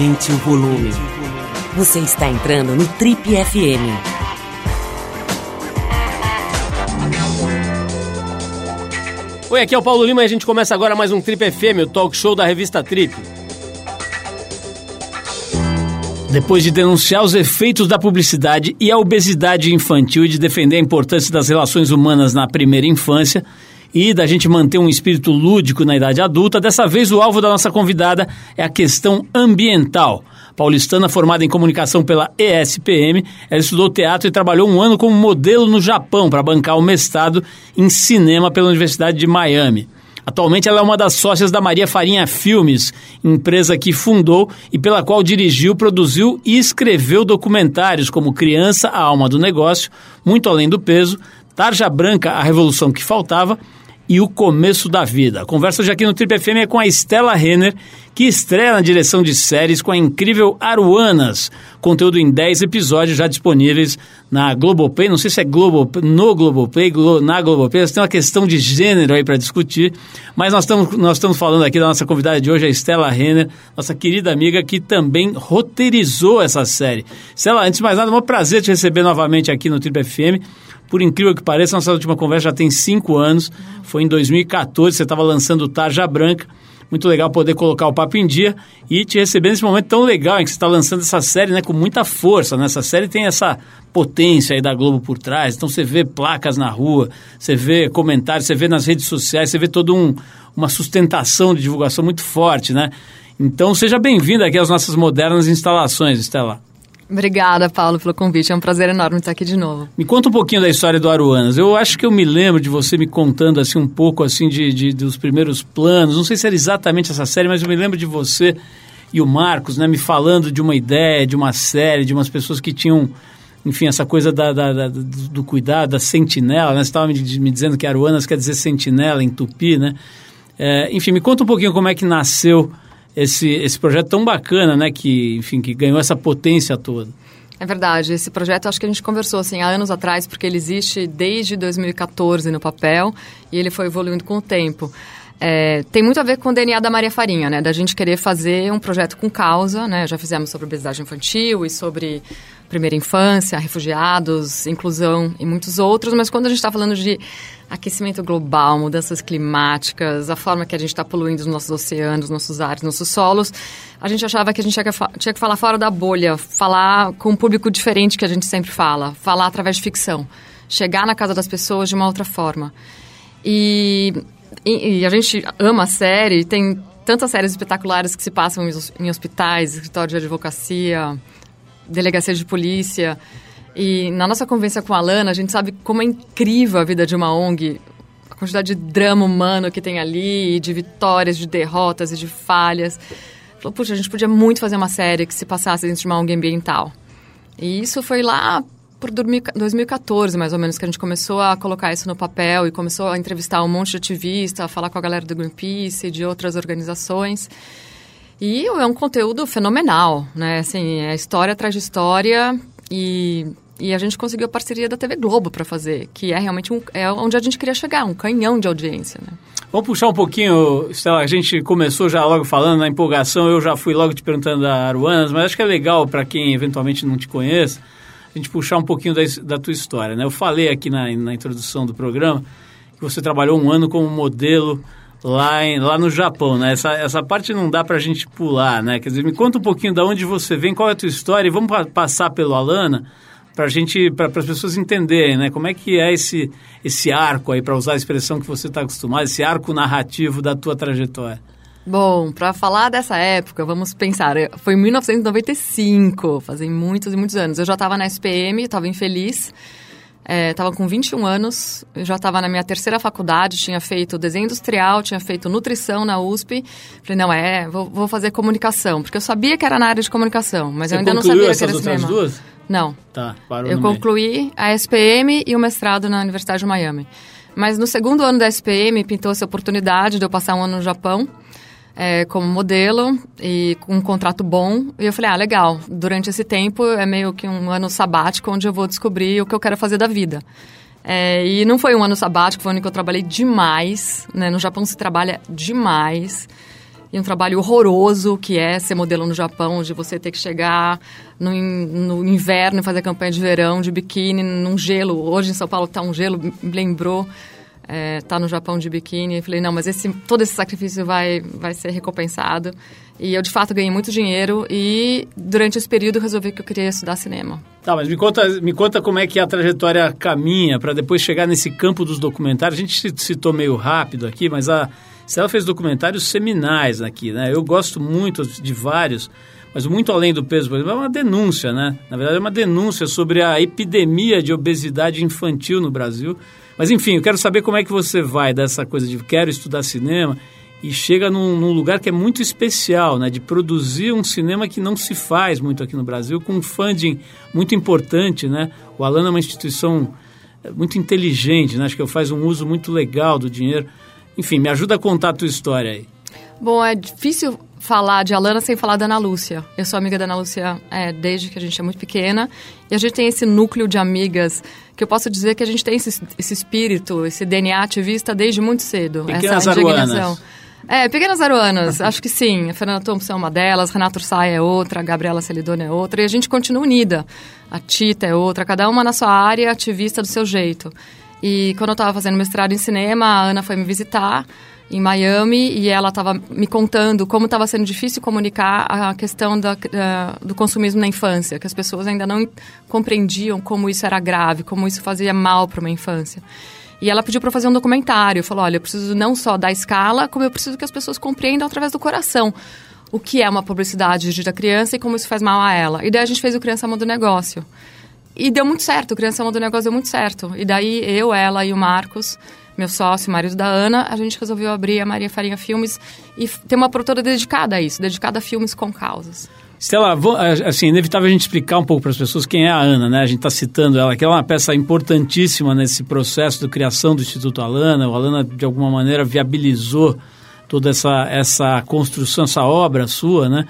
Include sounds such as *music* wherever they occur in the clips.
Aumente o volume. Você está entrando no Trip FM. Oi, aqui é o Paulo Lima e a gente começa agora mais um Trip FM, o talk show da revista Trip. Depois de denunciar os efeitos da publicidade e a obesidade infantil e de defender a importância das relações humanas na primeira infância e da gente manter um espírito lúdico na idade adulta, dessa vez o alvo da nossa convidada é a questão ambiental. Paulistana formada em comunicação pela ESPM, ela estudou teatro e trabalhou um ano como modelo no Japão para bancar o mestrado em cinema pela Universidade de Miami. Atualmente ela é uma das sócias da Maria Farinha Filmes, empresa que fundou e pela qual dirigiu, produziu e escreveu documentários como Criança, a Alma do Negócio, Muito Além do Peso, Tarja Branca, A Revolução que Faltava e o começo da vida. A conversa hoje aqui no Trip FM é com a Estela Renner, que estreia na direção de séries com a incrível Aruanas, conteúdo em 10 episódios já disponíveis na Globoplay, não sei se é Globo, no Globoplay, Glo, na Globoplay, tem uma questão de gênero aí para discutir, mas nós estamos, nós estamos falando aqui da nossa convidada de hoje, a Estela Renner, nossa querida amiga que também roteirizou essa série. Estela, antes de mais nada, é um prazer te receber novamente aqui no Trip FM. Por incrível que pareça, nossa última conversa já tem cinco anos. Foi em 2014, você estava lançando o Tarja Branca. Muito legal poder colocar o papo em dia e te receber nesse momento tão legal em que você está lançando essa série né, com muita força. Né? Essa série tem essa potência aí da Globo por trás. Então você vê placas na rua, você vê comentários, você vê nas redes sociais, você vê toda um, uma sustentação de divulgação muito forte, né? Então seja bem-vinda aqui às nossas modernas instalações, Estela. Obrigada, Paulo, pelo convite. É um prazer enorme estar aqui de novo. Me conta um pouquinho da história do Aruanas. Eu acho que eu me lembro de você me contando assim um pouco assim de, de dos primeiros planos. Não sei se era exatamente essa série, mas eu me lembro de você e o Marcos, né, me falando de uma ideia, de uma série, de umas pessoas que tinham, enfim, essa coisa da, da, da do cuidado, da sentinela. Né? Você estava me, me, dizendo que Aruanas quer dizer sentinela em tupi, né? É, enfim, me conta um pouquinho como é que nasceu esse, esse projeto tão bacana, né? Que, enfim, que ganhou essa potência toda. É verdade. Esse projeto, acho que a gente conversou assim, há anos atrás, porque ele existe desde 2014 no papel e ele foi evoluindo com o tempo. É, tem muito a ver com o DNA da Maria Farinha, né? Da gente querer fazer um projeto com causa, né? Já fizemos sobre obesidade infantil e sobre primeira infância, refugiados, inclusão e muitos outros, mas quando a gente está falando de aquecimento global, mudanças climáticas, a forma que a gente está poluindo os nossos oceanos, nossos ares, nossos solos, a gente achava que a gente tinha que, falar fora da bolha, falar com um público diferente que a gente sempre fala, falar através de ficção, chegar na casa das pessoas de uma outra forma. E e, e, a gente ama a série, tem tantas séries espetaculares que se passam em, em hospitais, escritórios de advocacia, delegacia de polícia. E na nossa conversa com a Lana, a gente sabe como é incrível a vida de uma ONG, a quantidade de drama humano que tem ali, de vitórias, de derrotas e de falhas. Falou, puxa, a gente podia muito fazer uma série que se passasse dentro de uma ONG ambiental. E isso foi lá por 2014, mais ou menos, que a gente começou a colocar isso no papel e começou a entrevistar um monte de ativista, a falar com a galera do Greenpeace e de outras organizações. E é um conteúdo fenomenal, né? Assim, é história atrás de história e, e a gente conseguiu a parceria da TV Globo para fazer, que é realmente um, é onde a gente queria chegar, um canhão de audiência, né? Vamos puxar um pouquinho, Stella, a gente começou já logo falando na empolgação, eu já fui logo te perguntando da Aruanas, mas acho que é legal para quem eventualmente não te conhece, a gente puxar um pouquinho da, da tua história. Né? Eu falei aqui na, na introdução do programa que você trabalhou um ano como modelo lá, em, lá no Japão, né? Essa, essa parte não dá para a gente pular, né? Quer dizer, me conta um pouquinho de onde você vem, qual é a tua história e vamos pa passar pelo Alana para gente, para as pessoas entenderem, né? Como é que é esse, esse arco aí, para usar a expressão que você está acostumado, esse arco narrativo da tua trajetória. Bom, para falar dessa época, vamos pensar. Foi em 1995, fazem muitos e muitos anos. Eu já estava na SPM, estava infeliz. Estava é, com 21 anos, eu já estava na minha terceira faculdade, tinha feito desenho industrial, tinha feito nutrição na USP. Falei, não, é, vou, vou fazer comunicação, porque eu sabia que era na área de comunicação, mas Você eu ainda não sabia que era cinema. Duas? Não. Tá, parou Eu concluí a SPM e o mestrado na Universidade de Miami. Mas no segundo ano da SPM pintou essa oportunidade de eu passar um ano no Japão é, como modelo e com um contrato bom. E eu falei, ah, legal. Durante esse tempo é meio que um ano sabático onde eu vou descobrir o que eu quero fazer da vida. É, e não foi um ano sabático, foi um ano que eu trabalhei demais. Né? No Japão se trabalha demais. e um trabalho horroroso que é ser modelo no Japão, de você ter que chegar no, no inverno e fazer campanha de verão de biquíni num gelo. Hoje em São Paulo está um gelo, me lembrou é, tá no Japão de biquíni. Eu falei, não, mas esse, todo esse sacrifício vai, vai ser recompensado. E eu, de fato, ganhei muito dinheiro e, durante esse período, resolvi que eu queria estudar cinema. Tá, mas me conta, me conta como é que a trajetória caminha para depois chegar nesse campo dos documentários. A gente citou meio rápido aqui, mas a Stella fez documentários seminais aqui, né? Eu gosto muito de vários, mas muito além do peso, por exemplo, é uma denúncia, né? Na verdade, é uma denúncia sobre a epidemia de obesidade infantil no Brasil mas enfim, eu quero saber como é que você vai dessa coisa de quero estudar cinema e chega num, num, lugar que é muito especial, né? De produzir um cinema que não se faz muito aqui no Brasil, com um funding muito importante, né? O Alana é uma instituição é, muito inteligente, né? Acho que faz um uso muito legal do dinheiro. Enfim, me ajuda a contar a tua história aí. Bom, é difícil falar de Alana sem falar da Ana Lúcia. Eu sou amiga da Ana Lúcia é, desde que a gente é muito pequena. E a gente tem esse núcleo de amigas que eu posso dizer que a gente tem esse, esse espírito, esse DNA ativista desde muito cedo. Pequenas essa indignação. É, Pequenas Aruanas, *laughs* acho que sim. A Fernanda Thompson é uma delas, Renato Ursay é outra, a Gabriela Celidone é outra. E a gente continua unida. A Tita é outra, cada uma na sua área, ativista do seu jeito. E quando eu estava fazendo mestrado em cinema, a Ana foi me visitar em Miami e ela estava me contando como estava sendo difícil comunicar a questão da, do consumismo na infância, que as pessoas ainda não compreendiam como isso era grave, como isso fazia mal para uma infância. E ela pediu para fazer um documentário, falou: "Olha, eu preciso não só da escala, como eu preciso que as pessoas compreendam através do coração." O que é uma publicidade da criança e como isso faz mal a ela. E daí a gente fez o Criança Mundo Negócio. E deu muito certo, o Criança Mundo Negócio deu muito certo. E daí eu, ela e o Marcos meu sócio, marido da Ana, a gente resolveu abrir a Maria Farinha Filmes e ter uma produtora dedicada a isso, dedicada a filmes com causas. Stella, assim, inevitável a gente explicar um pouco para as pessoas quem é a Ana, né? A gente está citando ela, que é uma peça importantíssima nesse processo de criação do Instituto Alana. O Alana, de alguma maneira, viabilizou toda essa, essa construção, essa obra sua, né?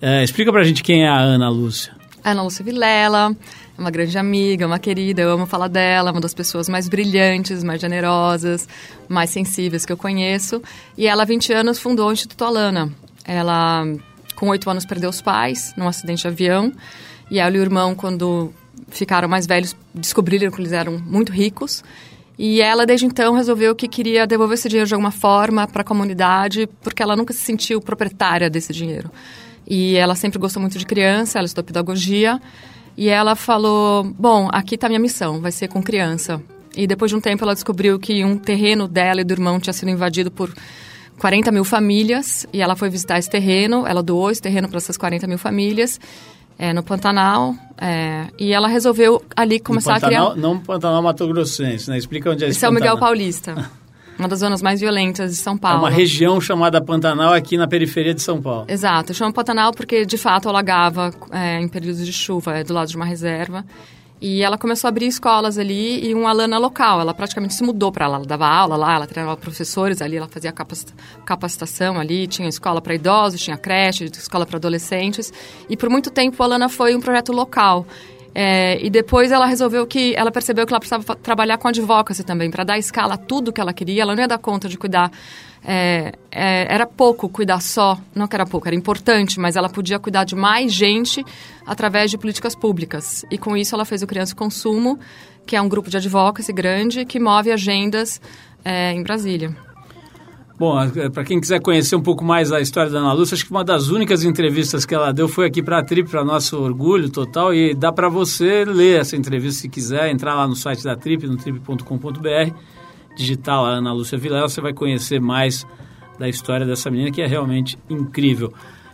É, explica para a gente quem é a Ana Lúcia. Ana Lúcia Vilela, uma grande amiga, uma querida, eu amo falar dela, uma das pessoas mais brilhantes, mais generosas, mais sensíveis que eu conheço. E ela, há 20 anos, fundou o Instituto Alana. Ela, com 8 anos, perdeu os pais num acidente de avião. E ela e o irmão, quando ficaram mais velhos, descobriram que eles eram muito ricos. E ela, desde então, resolveu que queria devolver esse dinheiro de alguma forma para a comunidade, porque ela nunca se sentiu proprietária desse dinheiro. E ela sempre gostou muito de criança, ela estudou pedagogia. E ela falou: Bom, aqui está minha missão, vai ser com criança. E depois de um tempo ela descobriu que um terreno dela e do irmão tinha sido invadido por 40 mil famílias. E ela foi visitar esse terreno, ela doou esse terreno para essas 40 mil famílias. É, no Pantanal, é, e ela resolveu ali começar Pantanal, a criar... Não Pantanal Mato Grossense, né? Explica onde é esse Esse é o Miguel Paulista. *laughs* uma das zonas mais violentas de São Paulo. É uma região chamada Pantanal aqui na periferia de São Paulo. Exato, chama Pantanal porque de fato alagava é, em períodos de chuva, é do lado de uma reserva. E ela começou a abrir escolas ali e uma alana local. Ela praticamente se mudou para lá. Ela dava aula lá, ela treinava professores ali, ela fazia capacitação ali. Tinha escola para idosos, tinha creche, escola para adolescentes. E por muito tempo a Alana foi um projeto local. É, e depois ela resolveu que ela percebeu que ela precisava trabalhar com advocacy também, para dar escala a tudo que ela queria. Ela não ia dar conta de cuidar. É, é, era pouco cuidar só, não que era pouco, era importante, mas ela podia cuidar de mais gente através de políticas públicas. E com isso ela fez o Criança Consumo, que é um grupo de advocacy grande que move agendas é, em Brasília. Bom, é, para quem quiser conhecer um pouco mais a história da Ana Lúcia, acho que uma das únicas entrevistas que ela deu foi aqui para a Trip, para nosso orgulho total, e dá para você ler essa entrevista se quiser, entrar lá no site da Trip, no trip.com.br, digitar lá Ana Lúcia Vilela, você vai conhecer mais da história dessa menina que é realmente incrível.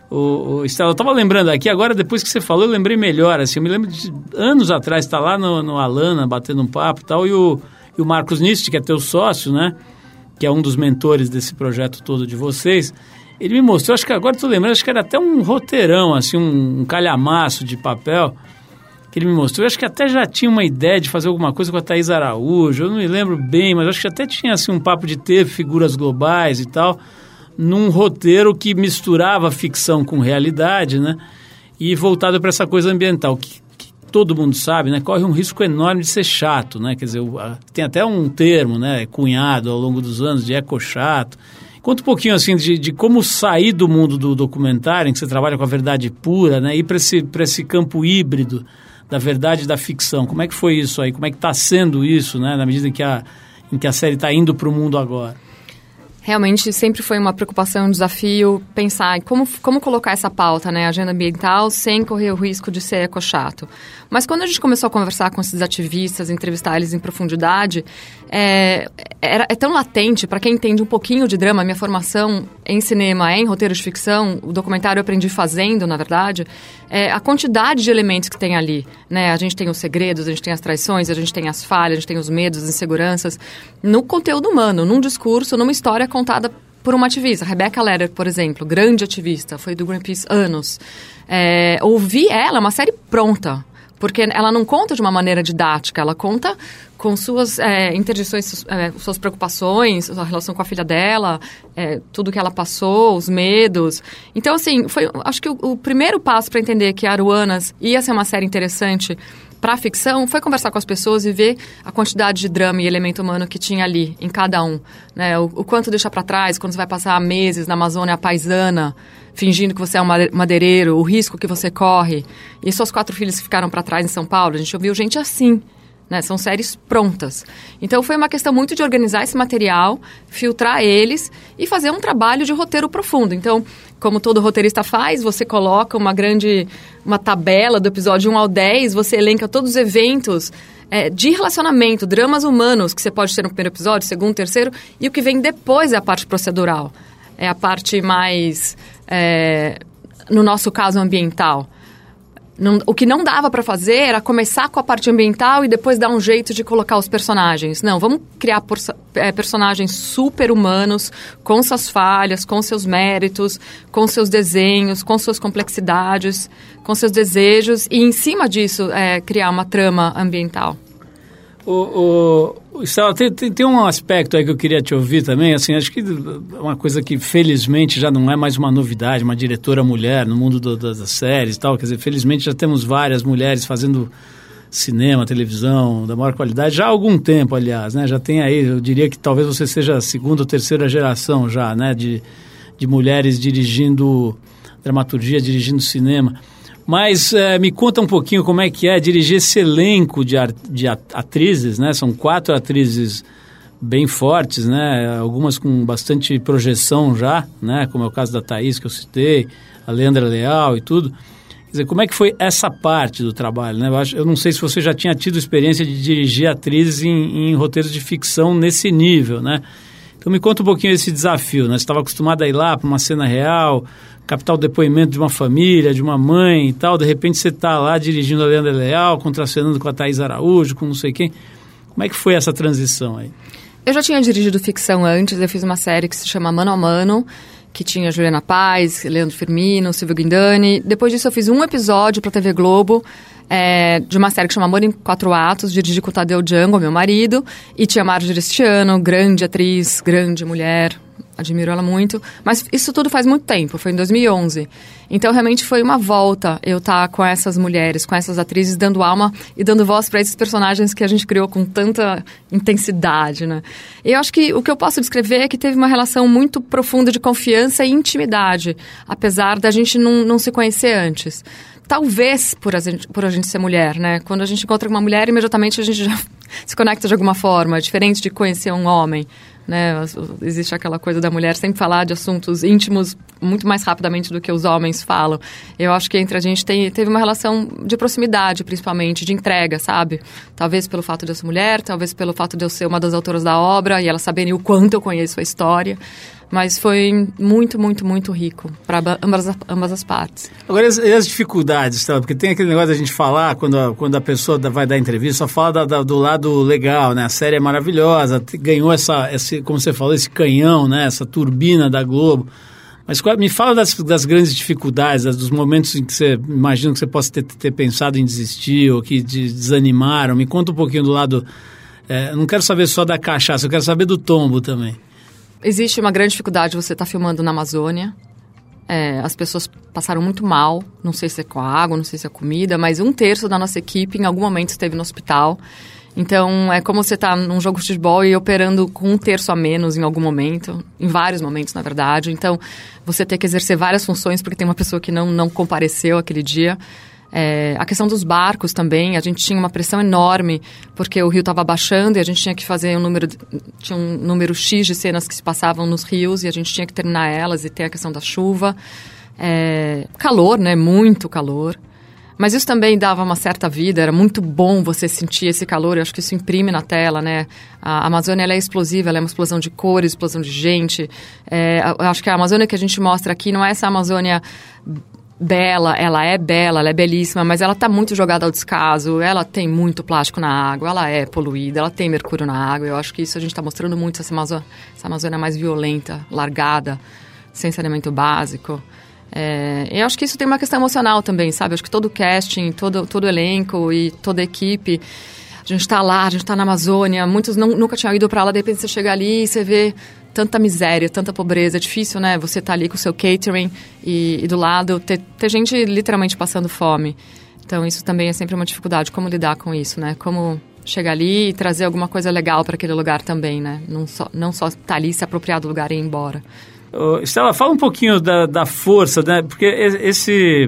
O, o Estela, eu estava lembrando aqui, agora depois que você falou, eu lembrei melhor, assim, eu me lembro de anos atrás, está lá no, no Alana, batendo um papo e tal, e o, e o Marcos Nist, que é teu sócio, né? Que é um dos mentores desse projeto todo de vocês, ele me mostrou, acho que agora estou lembrando, acho que era até um roteirão, assim, um, um calhamaço de papel que ele me mostrou. Eu acho que até já tinha uma ideia de fazer alguma coisa com a Thaís Araújo, eu não me lembro bem, mas acho que até tinha assim, um papo de ter figuras globais e tal, num roteiro que misturava ficção com realidade, né? E voltado para essa coisa ambiental, que todo mundo sabe, né, corre um risco enorme de ser chato, né? Quer dizer, tem até um termo, né, cunhado ao longo dos anos de eco chato. Conta um pouquinho assim de, de, como sair do mundo do documentário, em que você trabalha com a verdade pura, né? Ir para esse, esse campo híbrido da verdade e da ficção. Como é que foi isso aí? Como é que está sendo isso, né? Na medida em que a, em que a série está indo para o mundo agora? Realmente sempre foi uma preocupação, um desafio pensar em como, como colocar essa pauta, né, agenda ambiental, sem correr o risco de ser ecochato. Mas quando a gente começou a conversar com esses ativistas, entrevistar eles em profundidade, é, era, é tão latente, para quem entende um pouquinho de drama, minha formação em cinema é em roteiro de ficção, o documentário eu aprendi fazendo, na verdade, é, a quantidade de elementos que tem ali. Né? A gente tem os segredos, a gente tem as traições, a gente tem as falhas, a gente tem os medos, as inseguranças, no conteúdo humano, num discurso, numa história contada por uma ativista. Rebecca Leder, por exemplo, grande ativista, foi do Greenpeace anos. É, ouvir ela, é uma série pronta. Porque ela não conta de uma maneira didática, ela conta com suas é, interdições, é, suas preocupações, a relação com a filha dela, é, tudo que ela passou, os medos. Então, assim, foi, acho que o, o primeiro passo para entender que Aruanas ia ser uma série interessante para ficção foi conversar com as pessoas e ver a quantidade de drama e elemento humano que tinha ali, em cada um. Né? O, o quanto deixa para trás, quando você vai passar meses na Amazônia paisana, fingindo que você é um madeireiro, o risco que você corre. E suas quatro filhos que ficaram para trás em São Paulo, a gente ouviu gente assim. Né? São séries prontas. Então foi uma questão muito de organizar esse material, filtrar eles e fazer um trabalho de roteiro profundo. Então, como todo roteirista faz, você coloca uma grande uma tabela do episódio 1 ao 10, você elenca todos os eventos é, de relacionamento, dramas humanos que você pode ter no primeiro episódio, segundo, terceiro, e o que vem depois é a parte procedural. É a parte mais, é, no nosso caso, ambiental. Não, o que não dava para fazer era começar com a parte ambiental e depois dar um jeito de colocar os personagens. Não, vamos criar por, é, personagens super humanos, com suas falhas, com seus méritos, com seus desenhos, com suas complexidades, com seus desejos e, em cima disso, é, criar uma trama ambiental. O, o, Estela, tem, tem, tem, um aspecto aí que eu queria te ouvir também, assim, acho que uma coisa que felizmente já não é mais uma novidade, uma diretora mulher no mundo do, das séries e tal, quer dizer, felizmente já temos várias mulheres fazendo cinema, televisão da maior qualidade, já há algum tempo, aliás, né, já tem aí, eu diria que talvez você seja a segunda ou terceira geração já, né, de, de mulheres dirigindo dramaturgia, dirigindo cinema. Mas é, me conta um pouquinho como é que é dirigir esse elenco de, de atrizes, né? São quatro atrizes bem fortes, né? Algumas com bastante projeção já, né? Como é o caso da Thaís que eu citei, a Leandra Leal e tudo. Quer dizer, como é que foi essa parte do trabalho, né? Eu, acho, eu não sei se você já tinha tido experiência de dirigir atrizes em, em roteiros de ficção nesse nível, né? Então me conta um pouquinho esse desafio, né? Você estava acostumado a ir lá para uma cena real, captar o depoimento de uma família, de uma mãe e tal, de repente você está lá dirigindo a Leandra Leal, contracenando com a Thais Araújo, com não sei quem. Como é que foi essa transição aí? Eu já tinha dirigido ficção antes, eu fiz uma série que se chama Mano a Mano, que tinha Juliana Paz, Leandro Firmino, Silvio Guindani. Depois disso eu fiz um episódio para a TV Globo, é, de uma série que chama Amor em Quatro Atos, dirigi com o Tadeu Django, meu marido, e tinha Marjorie Cristiano, grande atriz, grande mulher, admiro ela muito, mas isso tudo faz muito tempo, foi em 2011. Então realmente foi uma volta eu estar tá com essas mulheres, com essas atrizes dando alma e dando voz para esses personagens que a gente criou com tanta intensidade, né? E eu acho que o que eu posso descrever é que teve uma relação muito profunda de confiança e intimidade, apesar da gente não, não se conhecer antes talvez por a, gente, por a gente ser mulher, né? Quando a gente encontra uma mulher, imediatamente a gente já *laughs* se conecta de alguma forma, diferente de conhecer um homem. Né? Existe aquela coisa da mulher sempre falar de assuntos íntimos muito mais rapidamente do que os homens falam. Eu acho que entre a gente tem, teve uma relação de proximidade, principalmente, de entrega, sabe? Talvez pelo fato de eu ser mulher, talvez pelo fato de eu ser uma das autoras da obra e ela saberem o quanto eu conheço a história. Mas foi muito, muito, muito rico para ambas, ambas as partes. Agora, e as, dificuldades, tá? Porque tem aquele negócio da gente falar, quando a, quando a pessoa vai dar entrevista, só fala da, da, do lado legal, né? A série é maravilhosa, ganhou essa, esse, como você falou, esse canhão, né? Essa turbina da Globo. Mas me fala das, das grandes dificuldades, dos momentos em que você imagina que você possa ter, ter pensado em desistir ou que desanimaram. Me conta um pouquinho do lado. É, não quero saber só da cachaça, eu quero saber do tombo também. Existe uma grande dificuldade você estar tá filmando na Amazônia. É, as pessoas passaram muito mal, não sei se é com a água, não sei se é comida, mas um terço da nossa equipe em algum momento esteve no hospital. Então, é como você tá num jogo de futebol e operando com um terço a menos em algum momento, em vários momentos, na verdade. Então, você ter que exercer várias funções porque tem uma pessoa que não, não compareceu aquele dia. É, a questão dos barcos também, a gente tinha uma pressão enorme, porque o rio estava baixando e a gente tinha que fazer um número, tinha um número X de cenas que se passavam nos rios e a gente tinha que terminar elas e ter a questão da chuva. É, calor, né? Muito calor. Mas isso também dava uma certa vida, era muito bom você sentir esse calor, eu acho que isso imprime na tela, né? A Amazônia é explosiva, ela é uma explosão de cores, explosão de gente. É, eu acho que a Amazônia que a gente mostra aqui não é essa Amazônia bela, ela é bela, ela é belíssima, mas ela está muito jogada ao descaso, ela tem muito plástico na água, ela é poluída, ela tem mercúrio na água. Eu acho que isso a gente está mostrando muito, essa Amazônia, essa Amazônia mais violenta, largada, sem saneamento básico. É, eu acho que isso tem uma questão emocional também, sabe? Eu acho que todo casting, todo, todo elenco e toda equipe, a gente está lá, a gente está na Amazônia, muitos não, nunca tinham ido para lá, de repente você chega ali e você vê tanta miséria, tanta pobreza. É difícil, né? Você tá ali com o seu catering e, e do lado ter, ter gente literalmente passando fome. Então, isso também é sempre uma dificuldade. Como lidar com isso, né? Como chegar ali e trazer alguma coisa legal para aquele lugar também, né? Não só, não só tá ali, se apropriar do lugar e ir embora. Estela, fala um pouquinho da, da força, né? Porque esse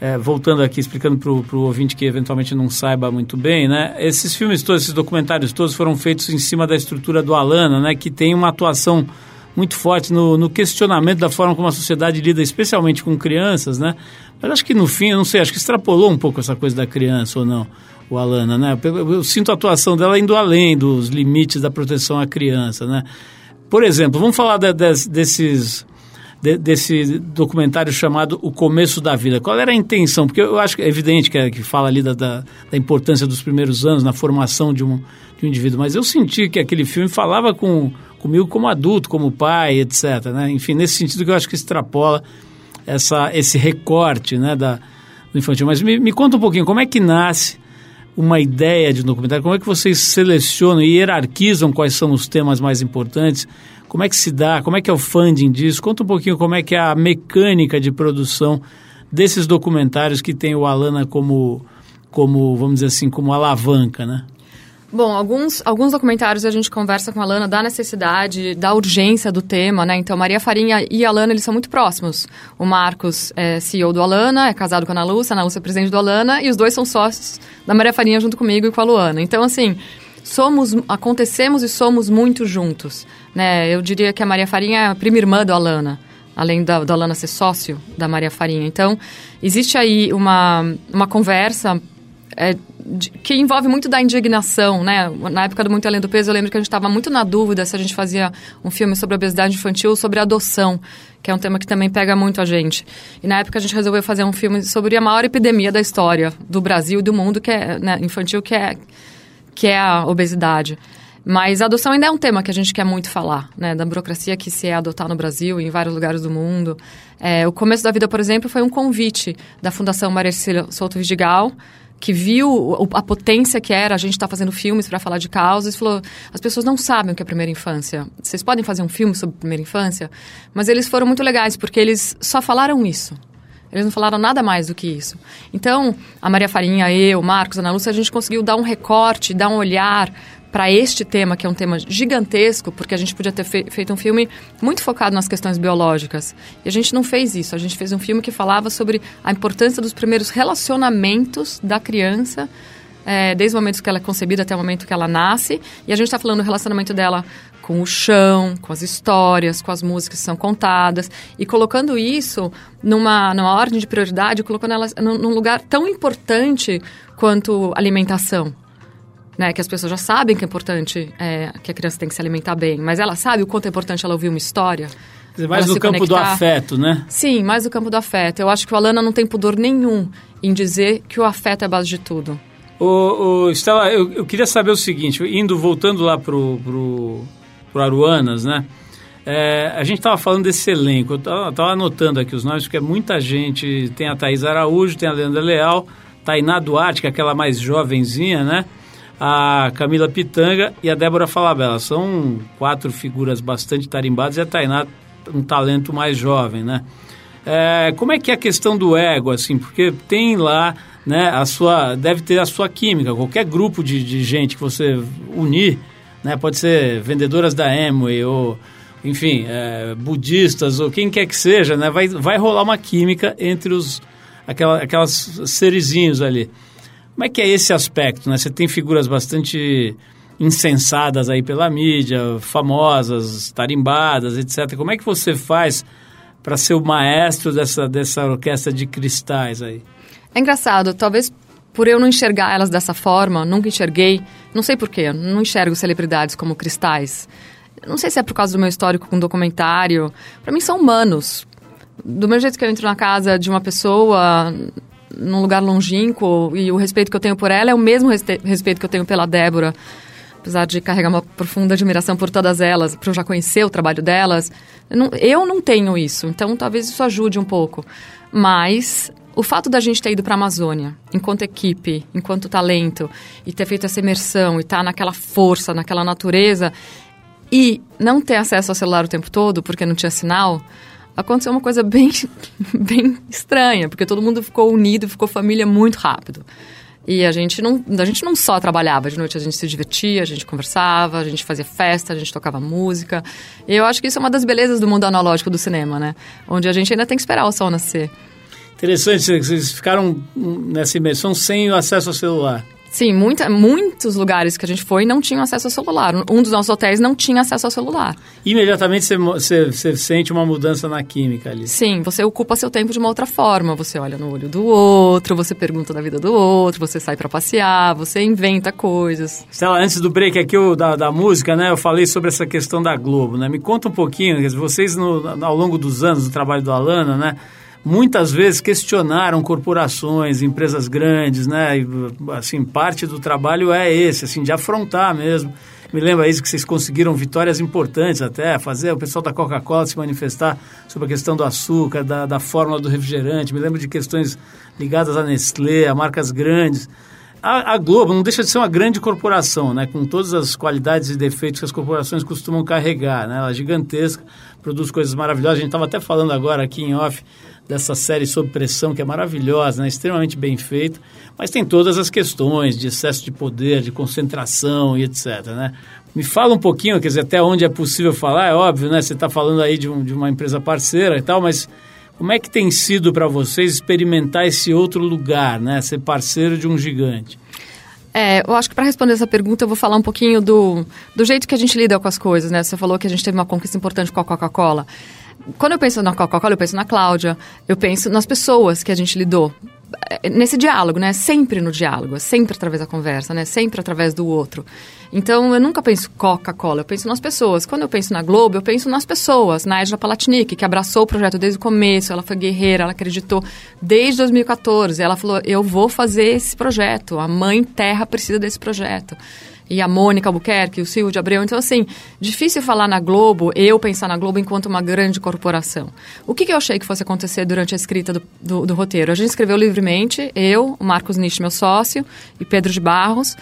é, voltando aqui, explicando para o ouvinte que eventualmente não saiba muito bem, né? Esses filmes todos, esses documentários todos foram feitos em cima da estrutura do Alana, né? Que tem uma atuação muito forte no, no, questionamento da forma como a sociedade lida, especialmente com crianças, né? Mas acho que no fim, não sei, acho que extrapolou um pouco essa coisa da criança ou não, o Alana, né? Eu, eu sinto a atuação dela indo além dos limites da proteção à criança, né? Por exemplo, vamos falar de, de, desses de, desse documentário chamado O Começo da Vida. Qual era a intenção? Porque eu acho que é evidente que, é, que fala ali da, da, da, importância dos primeiros anos na formação de um, de um indivíduo, mas eu senti que aquele filme falava com, comigo como adulto, como pai, etc. Né? Enfim, nesse sentido que eu acho que extrapola essa, esse recorte né, da, do infantil. Mas me, me conta um pouquinho, como é que nasce uma ideia de um documentário? Como é que vocês selecionam e hierarquizam quais são os temas mais importantes? Como é que se dá? Como é que é o funding disso? Conta um pouquinho como é que é a mecânica de produção desses documentários que tem o Alana como, como vamos dizer assim, como alavanca, né? Bom, alguns, alguns documentários a gente conversa com a Lana da necessidade, da urgência do tema, né? Então, Maria Farinha e a Lana, eles são muito próximos. O Marcos é CEO do Alana, é casado com a Ana Lúcia, a Ana Lúcia é presidente do Alana, e os dois são sócios da Maria Farinha junto comigo e com a Luana. Então, assim, somos, acontecemos e somos muito juntos, né? Eu diria que a Maria Farinha é a prima irmã do Alana além da, da Alana ser sócio da Maria Farinha. Então, existe aí uma, uma conversa é, que envolve muito da indignação, né? Na época do Muito Além do Peso, eu lembro que a gente estava muito na dúvida se a gente fazia um filme sobre obesidade infantil ou sobre adoção, que é um tema que também pega muito a gente. E na época a gente resolveu fazer um filme sobre a maior epidemia da história do Brasil e do mundo, que é né, infantil, que é, que é a obesidade. Mas a adoção ainda é um tema que a gente quer muito falar, né? Da burocracia que se é adotar no Brasil e em vários lugares do mundo. É, o começo da vida, por exemplo, foi um convite da Fundação Maria Cecília Souto Vidigal, que viu a potência que era a gente estar tá fazendo filmes para falar de causas falou: as pessoas não sabem o que é primeira infância. Vocês podem fazer um filme sobre primeira infância? Mas eles foram muito legais porque eles só falaram isso. Eles não falaram nada mais do que isso. Então, a Maria Farinha, eu, Marcos, Ana Lúcia, a gente conseguiu dar um recorte, dar um olhar para este tema, que é um tema gigantesco, porque a gente podia ter fe feito um filme muito focado nas questões biológicas. E a gente não fez isso. A gente fez um filme que falava sobre a importância dos primeiros relacionamentos da criança, é, desde o momento que ela é concebida até o momento que ela nasce. E a gente está falando do relacionamento dela com o chão, com as histórias, com as músicas que são contadas, e colocando isso numa, numa ordem de prioridade, colocando ela num, num lugar tão importante quanto alimentação né? Que as pessoas já sabem que é importante é, que a criança tem que se alimentar bem, mas ela sabe o quanto é importante ela ouvir uma história. Mais no campo conectar. do afeto, né? Sim, mais no campo do afeto. Eu acho que o Alana não tem pudor nenhum em dizer que o afeto é a base de tudo. O, o Stella, eu, eu, queria saber o seguinte, indo, voltando lá pro, pro, pro Aruanas, né? É, a gente estava falando desse elenco, eu estava anotando aqui os nomes, porque é muita gente, tem a Thaís Araújo, tem a Leandra Leal, Tainá Duarte, que é aquela mais jovenzinha, né? A Camila Pitanga e a Débora Falabella. São quatro figuras bastante tarimbadas e a Tainá um talento mais jovem, né? É, como é que é a questão do ego, assim? Porque tem lá né, a sua, deve ter a sua química. Qualquer grupo de, de gente que você unir, né, pode ser vendedoras da Amway ou, enfim, é, budistas ou quem quer que seja, né, vai, vai rolar uma química entre os aquela, aquelas serizinhos ali. Como é que é esse aspecto? Né? Você tem figuras bastante insensadas aí pela mídia, famosas, tarimbadas, etc. Como é que você faz para ser o maestro dessa, dessa orquestra de cristais aí? É engraçado, talvez por eu não enxergar elas dessa forma, nunca enxerguei, não sei porquê, não enxergo celebridades como cristais. Não sei se é por causa do meu histórico com documentário. Para mim são humanos. Do mesmo jeito que eu entro na casa de uma pessoa, num lugar longínquo, e o respeito que eu tenho por ela é o mesmo respeito que eu tenho pela Débora apesar de carregar uma profunda admiração por todas elas, por eu já conhecer o trabalho delas, eu não, eu não tenho isso. Então, talvez isso ajude um pouco. Mas o fato da gente ter ido para a Amazônia, enquanto equipe, enquanto talento, e ter feito essa imersão, e estar tá naquela força, naquela natureza, e não ter acesso ao celular o tempo todo, porque não tinha sinal, aconteceu uma coisa bem, *laughs* bem estranha, porque todo mundo ficou unido, ficou família muito rápido. E a gente não, a gente não só trabalhava, de noite a gente se divertia, a gente conversava, a gente fazia festa, a gente tocava música. E eu acho que isso é uma das belezas do mundo analógico do cinema, né? Onde a gente ainda tem que esperar o sol nascer. Interessante, vocês ficaram nessa imersão sem o acesso ao celular. Sim, muita, muitos lugares que a gente foi não tinham acesso ao celular. Um dos nossos hotéis não tinha acesso ao celular. Imediatamente você, você, você, sente uma mudança na química ali. Sim, você ocupa seu tempo de uma outra forma. Você olha no olho do outro, você pergunta da vida do outro, você sai para passear, você inventa coisas. Stella, antes do break aqui da, da música, né, eu falei sobre essa questão da Globo, né? Me conta um pouquinho, vocês no, ao longo dos anos do trabalho do Alana, né? Muitas vezes questionaram corporações, empresas grandes, né? E, assim, parte do trabalho é esse, assim, de afrontar mesmo. Me lembra isso que vocês conseguiram vitórias importantes até, fazer o pessoal da Coca-Cola se manifestar sobre a questão do açúcar, da, da fórmula do refrigerante. Me lembro de questões ligadas à Nestlé, a marcas grandes. A, a, Globo não deixa de ser uma grande corporação, né? Com todas as qualidades e defeitos que as corporações costumam carregar, né? Ela é gigantesca, produz coisas maravilhosas. A gente estava até falando agora aqui em off dessa série Sob Pressão, que é maravilhosa, né? extremamente bem feita, mas tem todas as questões de excesso de poder, de concentração e etc. Né? Me fala um pouquinho, quer dizer, até onde é possível falar, é óbvio, né? Você está falando aí de, um, de uma empresa parceira e tal, mas como é que tem sido para vocês experimentar esse outro lugar, né? Ser parceiro de um gigante? É, eu acho que para responder essa pergunta eu vou falar um pouquinho do, do jeito que a gente lida com as coisas, né? Você falou que a gente teve uma conquista importante com a Coca-Cola quando eu penso na Coca-Cola, eu penso na Cláudia, eu penso nas pessoas que a gente lidou. É, nesse diálogo, né? Sempre no diálogo, sempre através da conversa, né? Sempre através do outro. Então, eu nunca penso Coca-Cola, eu penso nas pessoas. Quando eu penso na Globo, eu penso nas pessoas. Na Edna Palatnik, que abraçou o projeto desde o começo, ela foi guerreira, ela acreditou desde 2014. Ela falou, eu vou fazer esse projeto, a Mãe Terra precisa desse projeto e a Mônica Albuquerque, o Silvio de Abreu. Então, assim, difícil falar na Globo, eu pensar na Globo enquanto uma grande corporação. O que, que eu achei que fosse acontecer durante a escrita do, do, do roteiro? A gente escreveu livremente, eu, o Marcos Nisch, meu sócio, e Pedro de Barros.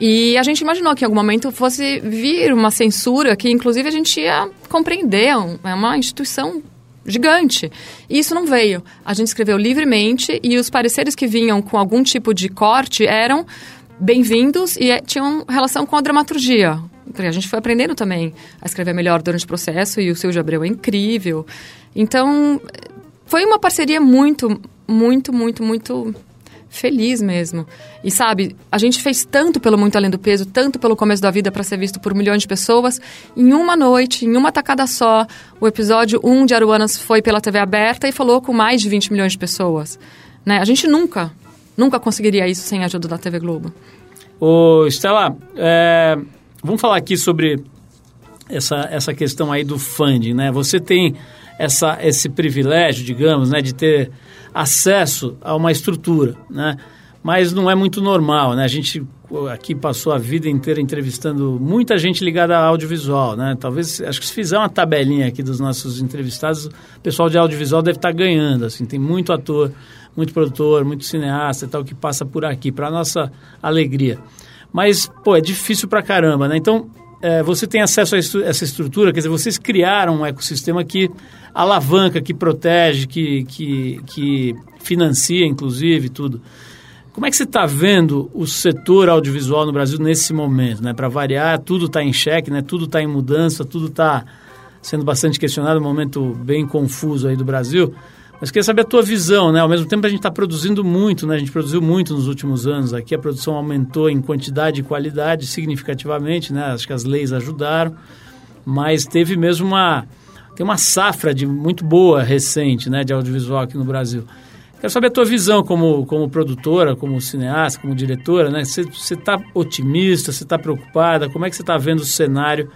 E a gente imaginou que em algum momento fosse vir uma censura que, inclusive, a gente ia compreender. É uma instituição gigante. E isso não veio. A gente escreveu livremente e os pareceres que vinham com algum tipo de corte eram bem-vindos e é, tinham relação com a dramaturgia. A gente foi aprendendo também a escrever melhor durante o processo e o Silvio Abreu é incrível. Então, foi uma parceria muito, muito, muito, muito feliz mesmo. E sabe, a gente fez tanto pelo Muito Além do Peso, tanto pelo começo da vida para ser visto por milhões de pessoas. Em uma noite, em uma tacada só, o episódio 1 de Aruanas foi pela TV aberta e falou com mais de 20 milhões de pessoas. Né? A gente nunca Nunca conseguiria isso sem a ajuda da TV Globo. Ô, Estela, é, vamos falar aqui sobre essa, essa questão aí do funding, né? Você tem essa, esse privilégio, digamos, né, de ter acesso a uma estrutura, né? Mas não é muito normal, né? A gente aqui passou a vida inteira entrevistando muita gente ligada a audiovisual, né? Talvez, acho que se fizer uma tabelinha aqui dos nossos entrevistados, o pessoal de audiovisual deve estar ganhando, assim, tem muito ator muito produtor, muito cineasta e tal que passa por aqui, para nossa alegria. Mas, pô, é difícil pra caramba, né? Então, é, você tem acesso a estru essa estrutura, quer dizer, vocês criaram um ecossistema que alavanca, que protege, que, que, que financia, inclusive, tudo. Como é que você está vendo o setor audiovisual no Brasil nesse momento? Né? Para variar, tudo está em xeque, né? tudo está em mudança, tudo está sendo bastante questionado, um momento bem confuso aí do Brasil. Mas queria saber a tua visão, né? Ao mesmo tempo a gente está produzindo muito, né? A gente produziu muito nos últimos anos aqui, a produção aumentou em quantidade e qualidade significativamente, né? Acho que as leis ajudaram, mas teve mesmo uma tem uma safra de muito boa recente, né, de audiovisual aqui no Brasil. Quero saber a tua visão como, como produtora, como cineasta, como diretora, né? Você está otimista, você está preocupada? Como é que você está vendo o cenário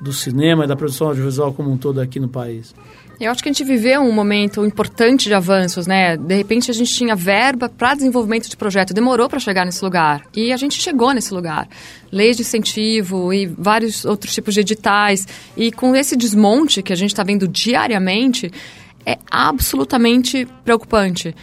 do cinema e da produção audiovisual como um todo aqui no país? Eu acho que a gente viveu um momento importante de avanços, né? De repente a gente tinha verba para desenvolvimento de projeto, demorou para chegar nesse lugar e a gente chegou nesse lugar. Leis de incentivo e vários outros tipos de editais e com esse desmonte que a gente está vendo diariamente é absolutamente preocupante.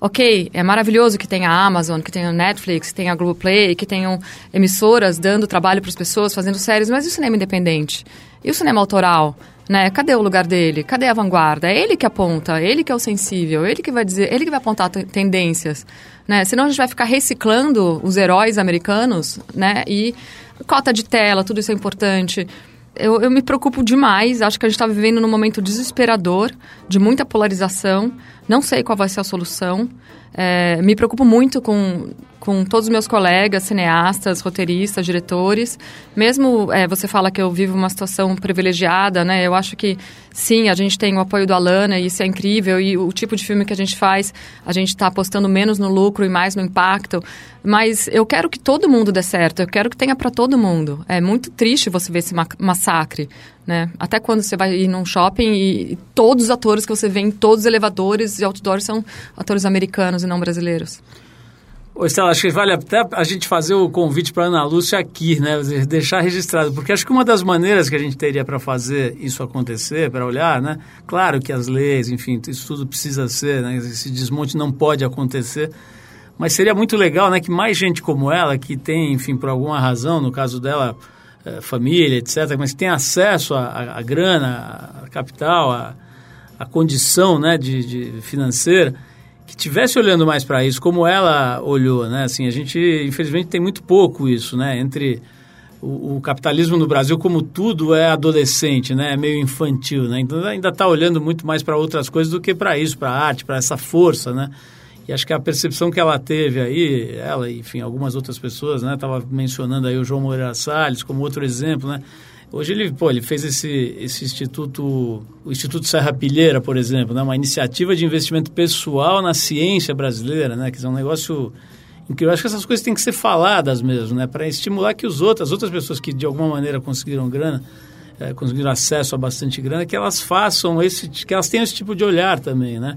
Ok, é maravilhoso que tenha a Amazon, que tenha a Netflix, que tenha a Globoplay, que tenham emissoras dando trabalho para as pessoas, fazendo séries, mas e o cinema independente? E o cinema autoral? Né? Cadê o lugar dele? Cadê a vanguarda? É ele que aponta, ele que é o sensível, ele que vai dizer, ele que vai apontar tendências, né? Senão a gente vai ficar reciclando os heróis americanos, né? E cota de tela, tudo isso é importante. Eu, eu me preocupo demais, acho que a gente está vivendo num momento desesperador, de muita polarização. Não sei qual vai ser a solução. É, me preocupo muito com, com todos os meus colegas, cineastas, roteiristas, diretores. Mesmo é, você fala que eu vivo uma situação privilegiada, né? Eu acho que sim, a gente tem o apoio do Alana e isso é incrível. E o tipo de filme que a gente faz, a gente está apostando menos no lucro e mais no impacto. Mas eu quero que todo mundo dê certo. Eu quero que tenha para todo mundo. É muito triste você ver esse massacre. Né? Até quando você vai ir num shopping e todos os atores que você vê em todos os elevadores e outdoors são atores americanos e não brasileiros. Ô, Estela, acho que vale até a gente fazer o convite para a Ana Lúcia aqui, né? Deixar registrado, porque acho que uma das maneiras que a gente teria para fazer isso acontecer, para olhar, né? Claro que as leis, enfim, isso tudo precisa ser, né? Esse desmonte não pode acontecer, mas seria muito legal, né? Que mais gente como ela, que tem, enfim, por alguma razão, no caso dela, eh, família, etc., mas que tem acesso à, grana, a capital, a condição né, de, de financeira, que tivesse olhando mais para isso, como ela olhou, né? Assim, a gente, infelizmente, tem muito pouco isso, né? Entre o, o capitalismo no Brasil, como tudo é adolescente, né? É meio infantil, né? Então, ainda está olhando muito mais para outras coisas do que para isso, para a arte, para essa força, né? E acho que a percepção que ela teve aí, ela e, enfim, algumas outras pessoas, né? Estava mencionando aí o João Moreira Salles como outro exemplo, né? Hoje ele, pô, ele fez esse, esse instituto, o Instituto Serra Pilheira, por exemplo, né? uma iniciativa de investimento pessoal na ciência brasileira, né? Que é um negócio incrível. Eu acho que essas coisas têm que ser faladas mesmo, né? Para estimular que os outros, as outras pessoas que de alguma maneira conseguiram grana, é, conseguiram acesso a bastante grana, que elas façam esse, que elas tenham esse tipo de olhar também, né?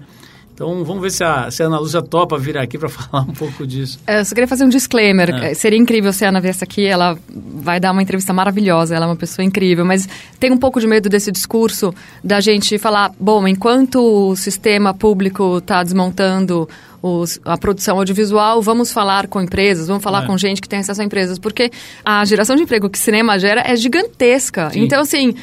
Então vamos ver se a, se a Ana Lúcia topa vir aqui para *laughs* falar um pouco disso. É, eu só queria fazer um disclaimer. É. Seria incrível se a Ana viesse aqui, ela vai dar uma entrevista maravilhosa, ela é uma pessoa incrível, mas tem um pouco de medo desse discurso da gente falar, bom, enquanto o sistema público está desmontando os, a produção audiovisual, vamos falar com empresas, vamos falar é. com gente que tem acesso a empresas, porque a geração de emprego que cinema gera é gigantesca. Sim. Então, assim,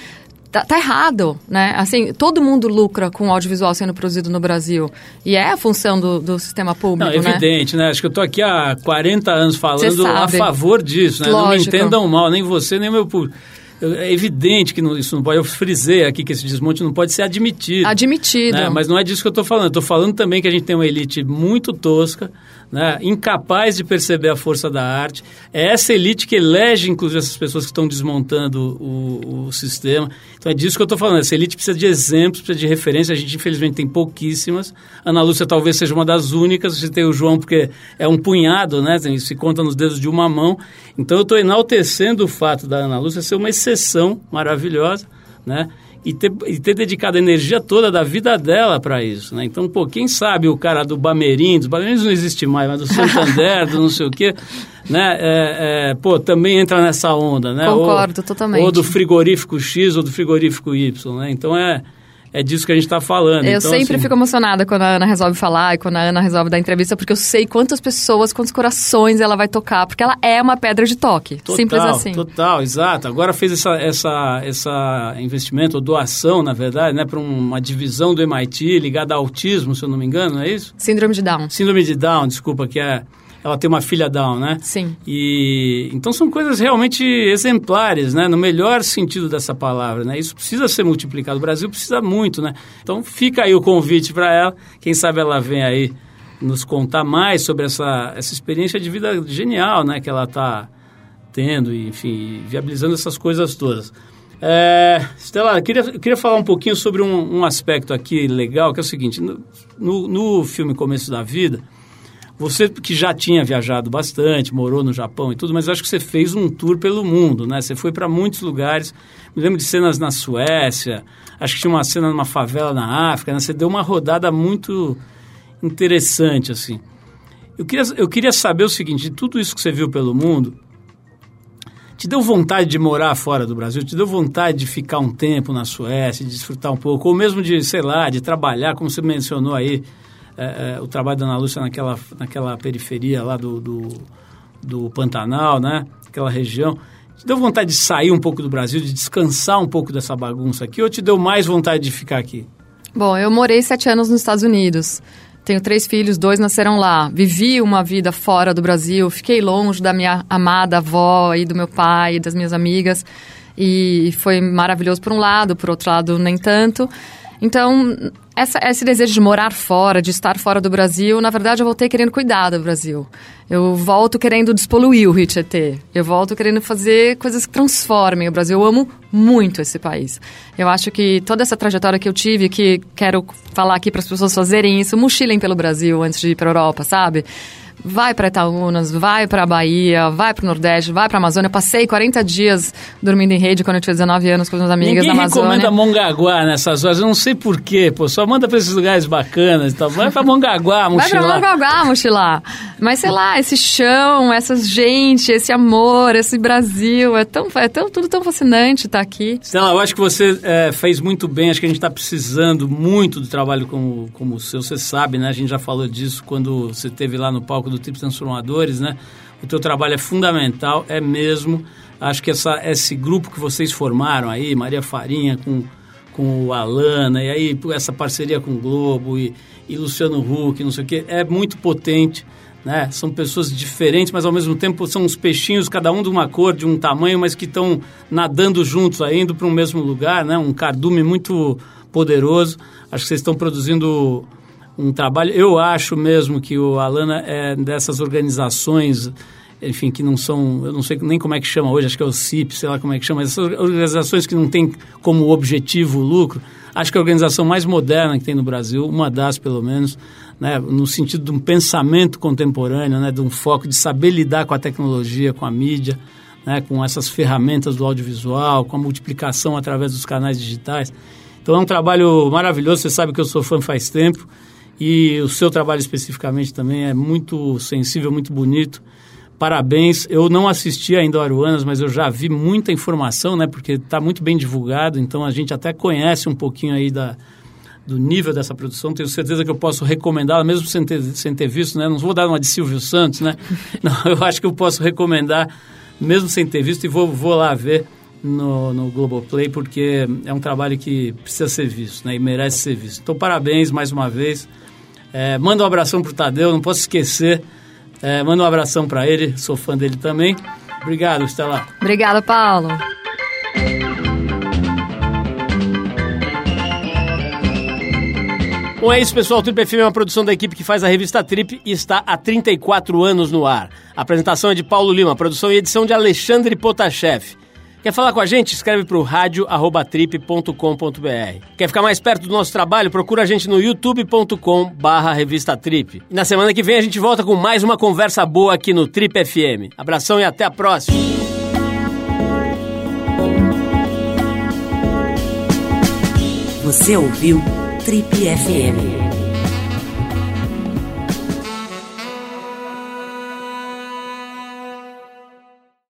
Tá, tá, errado, né? Assim, todo mundo lucra com audiovisual sendo produzido no Brasil. E é a função do, do sistema público, Não, né? evidente, né? Acho que eu tô aqui há 40 anos falando a favor disso, né? Não me entendam mal, nem você, nem o meu público. É evidente que não, isso não pode. Eu frisei aqui que esse desmonte não pode ser admitido. Admitido. Né? Mas não é disso que eu estou falando. Estou falando também que a gente tem uma elite muito tosca, né, incapaz de perceber a força da arte. É essa elite que elege, inclusive, essas pessoas que estão desmontando o, o sistema. Então é disso que eu estou falando. Essa elite precisa de exemplos, precisa de referência. A gente, infelizmente, tem pouquíssimas. Ana Lúcia talvez seja uma das únicas. Você tem o João, porque é um punhado, né? Se conta nos dedos de uma mão. Então eu estou enaltecendo o fato da Ana Lúcia ser uma exceção maravilhosa, né? E ter, e ter dedicado a energia toda da vida dela para isso, né? Então, pô, quem sabe o cara do Bameirinhos, do Bameirinhos não existe mais, mas do Santander, do não sei o quê, né? É, é, pô, também entra nessa onda, né? Concordo, ou, totalmente. Ou do frigorífico X ou do frigorífico Y, né? Então, é é disso que a gente está falando. Eu então, sempre assim... fico emocionada quando a Ana resolve falar e quando a Ana resolve dar entrevista, porque eu sei quantas pessoas, quantos corações ela vai tocar, porque ela é uma pedra de toque. Total, Simples assim. Total, exato. Agora fez essa, essa, essa investimento, ou doação, na verdade, né, para uma divisão do MIT ligada ao autismo, se eu não me engano, não é isso? Síndrome de Down. Síndrome de Down, desculpa, que é ela tem uma filha down, né? Sim. E então são coisas realmente exemplares, né? No melhor sentido dessa palavra, né? Isso precisa ser multiplicado. O Brasil precisa muito, né? Então fica aí o convite para ela. Quem sabe ela vem aí nos contar mais sobre essa, essa experiência de vida genial, né? Que ela está tendo, e, enfim, viabilizando essas coisas todas. É, Estela, eu queria, eu queria falar um pouquinho sobre um, um, aspecto aqui legal, que é o seguinte, no, no, no filme Começo da Vida, você que já tinha viajado bastante, morou no Japão e tudo, mas acho que você fez um tour pelo mundo, né? Você foi para muitos lugares. Me lembro de cenas na Suécia, acho que tinha uma cena numa favela na África, né? Você deu uma rodada muito interessante, assim. Eu queria, eu queria saber o seguinte, de tudo isso que você viu pelo mundo, te deu vontade de morar fora do Brasil? Te deu vontade de ficar um tempo na Suécia, de desfrutar um pouco? Ou mesmo de, sei lá, de trabalhar, como você mencionou aí, é, é, o trabalho da Ana Lúcia naquela, naquela periferia lá do, do, do Pantanal, né? Aquela região. Te deu vontade de sair um pouco do Brasil, de descansar um pouco dessa bagunça aqui? Ou te deu mais vontade de ficar aqui? Bom, eu morei sete anos nos Estados Unidos. Tenho três filhos, dois nasceram lá. Vivi uma vida fora do Brasil, fiquei longe da minha amada avó e do meu pai e das minhas amigas. E foi maravilhoso por um lado, por outro lado, nem tanto. Então, essa, esse desejo de morar fora, de estar fora do Brasil, na verdade eu voltei querendo cuidar do Brasil. Eu volto querendo despoluir o Rio Tietê. Eu volto querendo fazer coisas que transformem o Brasil. Eu amo muito esse país. Eu acho que toda essa trajetória que eu tive, que quero falar aqui para as pessoas fazerem isso, mochilem pelo Brasil antes de ir para a Europa, sabe? Vai para Itaúnas, vai para Bahia, vai para o Nordeste, vai para Amazônia. Eu passei 40 dias dormindo em rede quando eu tinha 19 anos com as minhas amigas Ninguém na Amazônia. recomenda Mongaguá nessas horas, eu não sei porquê, pô, só manda para esses lugares bacanas e tal. Vai para Mongaguá, mochilar. Vai para Mongaguá, mochilar. Mas sei lá, esse chão, essa gente, esse amor, esse Brasil, é tão, é tão, tudo tão fascinante estar tá aqui. Stella, eu acho que você é, fez muito bem, acho que a gente está precisando muito do trabalho como, como o seu, você sabe, né? A gente já falou disso quando você esteve lá no palco do Trip Transformadores, né? O teu trabalho é fundamental, é mesmo. Acho que essa, esse grupo que vocês formaram aí, Maria Farinha com, com o Alana, e aí essa parceria com o Globo e, e Luciano Huck, não sei o quê, é muito potente. Né? São pessoas diferentes, mas ao mesmo tempo são uns peixinhos, cada um de uma cor, de um tamanho, mas que estão nadando juntos, aí, indo para um mesmo lugar, né? Um cardume muito poderoso. Acho que vocês estão produzindo um trabalho. Eu acho mesmo que o Alana é dessas organizações, enfim, que não são, eu não sei nem como é que chama hoje, acho que é o CIP, sei lá como é que chama, essas organizações que não têm como objetivo o lucro. Acho que é a organização mais moderna que tem no Brasil, uma das pelo menos, né, no sentido de um pensamento contemporâneo, né, de um foco de saber lidar com a tecnologia, com a mídia, né, com essas ferramentas do audiovisual, com a multiplicação através dos canais digitais. Então é um trabalho maravilhoso, você sabe que eu sou fã faz tempo. E o seu trabalho especificamente também é muito sensível, muito bonito. Parabéns. Eu não assisti ainda Aruanas, mas eu já vi muita informação, né? Porque está muito bem divulgado, então a gente até conhece um pouquinho aí da, do nível dessa produção. Tenho certeza que eu posso recomendá-la, mesmo sem ter, sem ter visto, né? Não vou dar uma de Silvio Santos, né? *laughs* Não, eu acho que eu posso recomendar, mesmo sem ter visto, e vou, vou lá ver no, no Globoplay, porque é um trabalho que precisa ser visto, né? E merece ser visto. Então, parabéns mais uma vez. É, manda um abração pro Tadeu, não posso esquecer. É, manda um abração para ele, sou fã dele também. Obrigado, Estela. Obrigada, Paulo. Bom, é isso, pessoal. O Trip FM é uma produção da equipe que faz a revista Trip e está há 34 anos no ar. A apresentação é de Paulo Lima, produção e edição de Alexandre Potashev. Quer falar com a gente? Escreve para o rádio.trip.com.br. Quer ficar mais perto do nosso trabalho? Procura a gente no youtube.com barra revista Trip. E na semana que vem a gente volta com mais uma conversa boa aqui no Trip FM. Abração e até a próxima! Você ouviu Trip FM.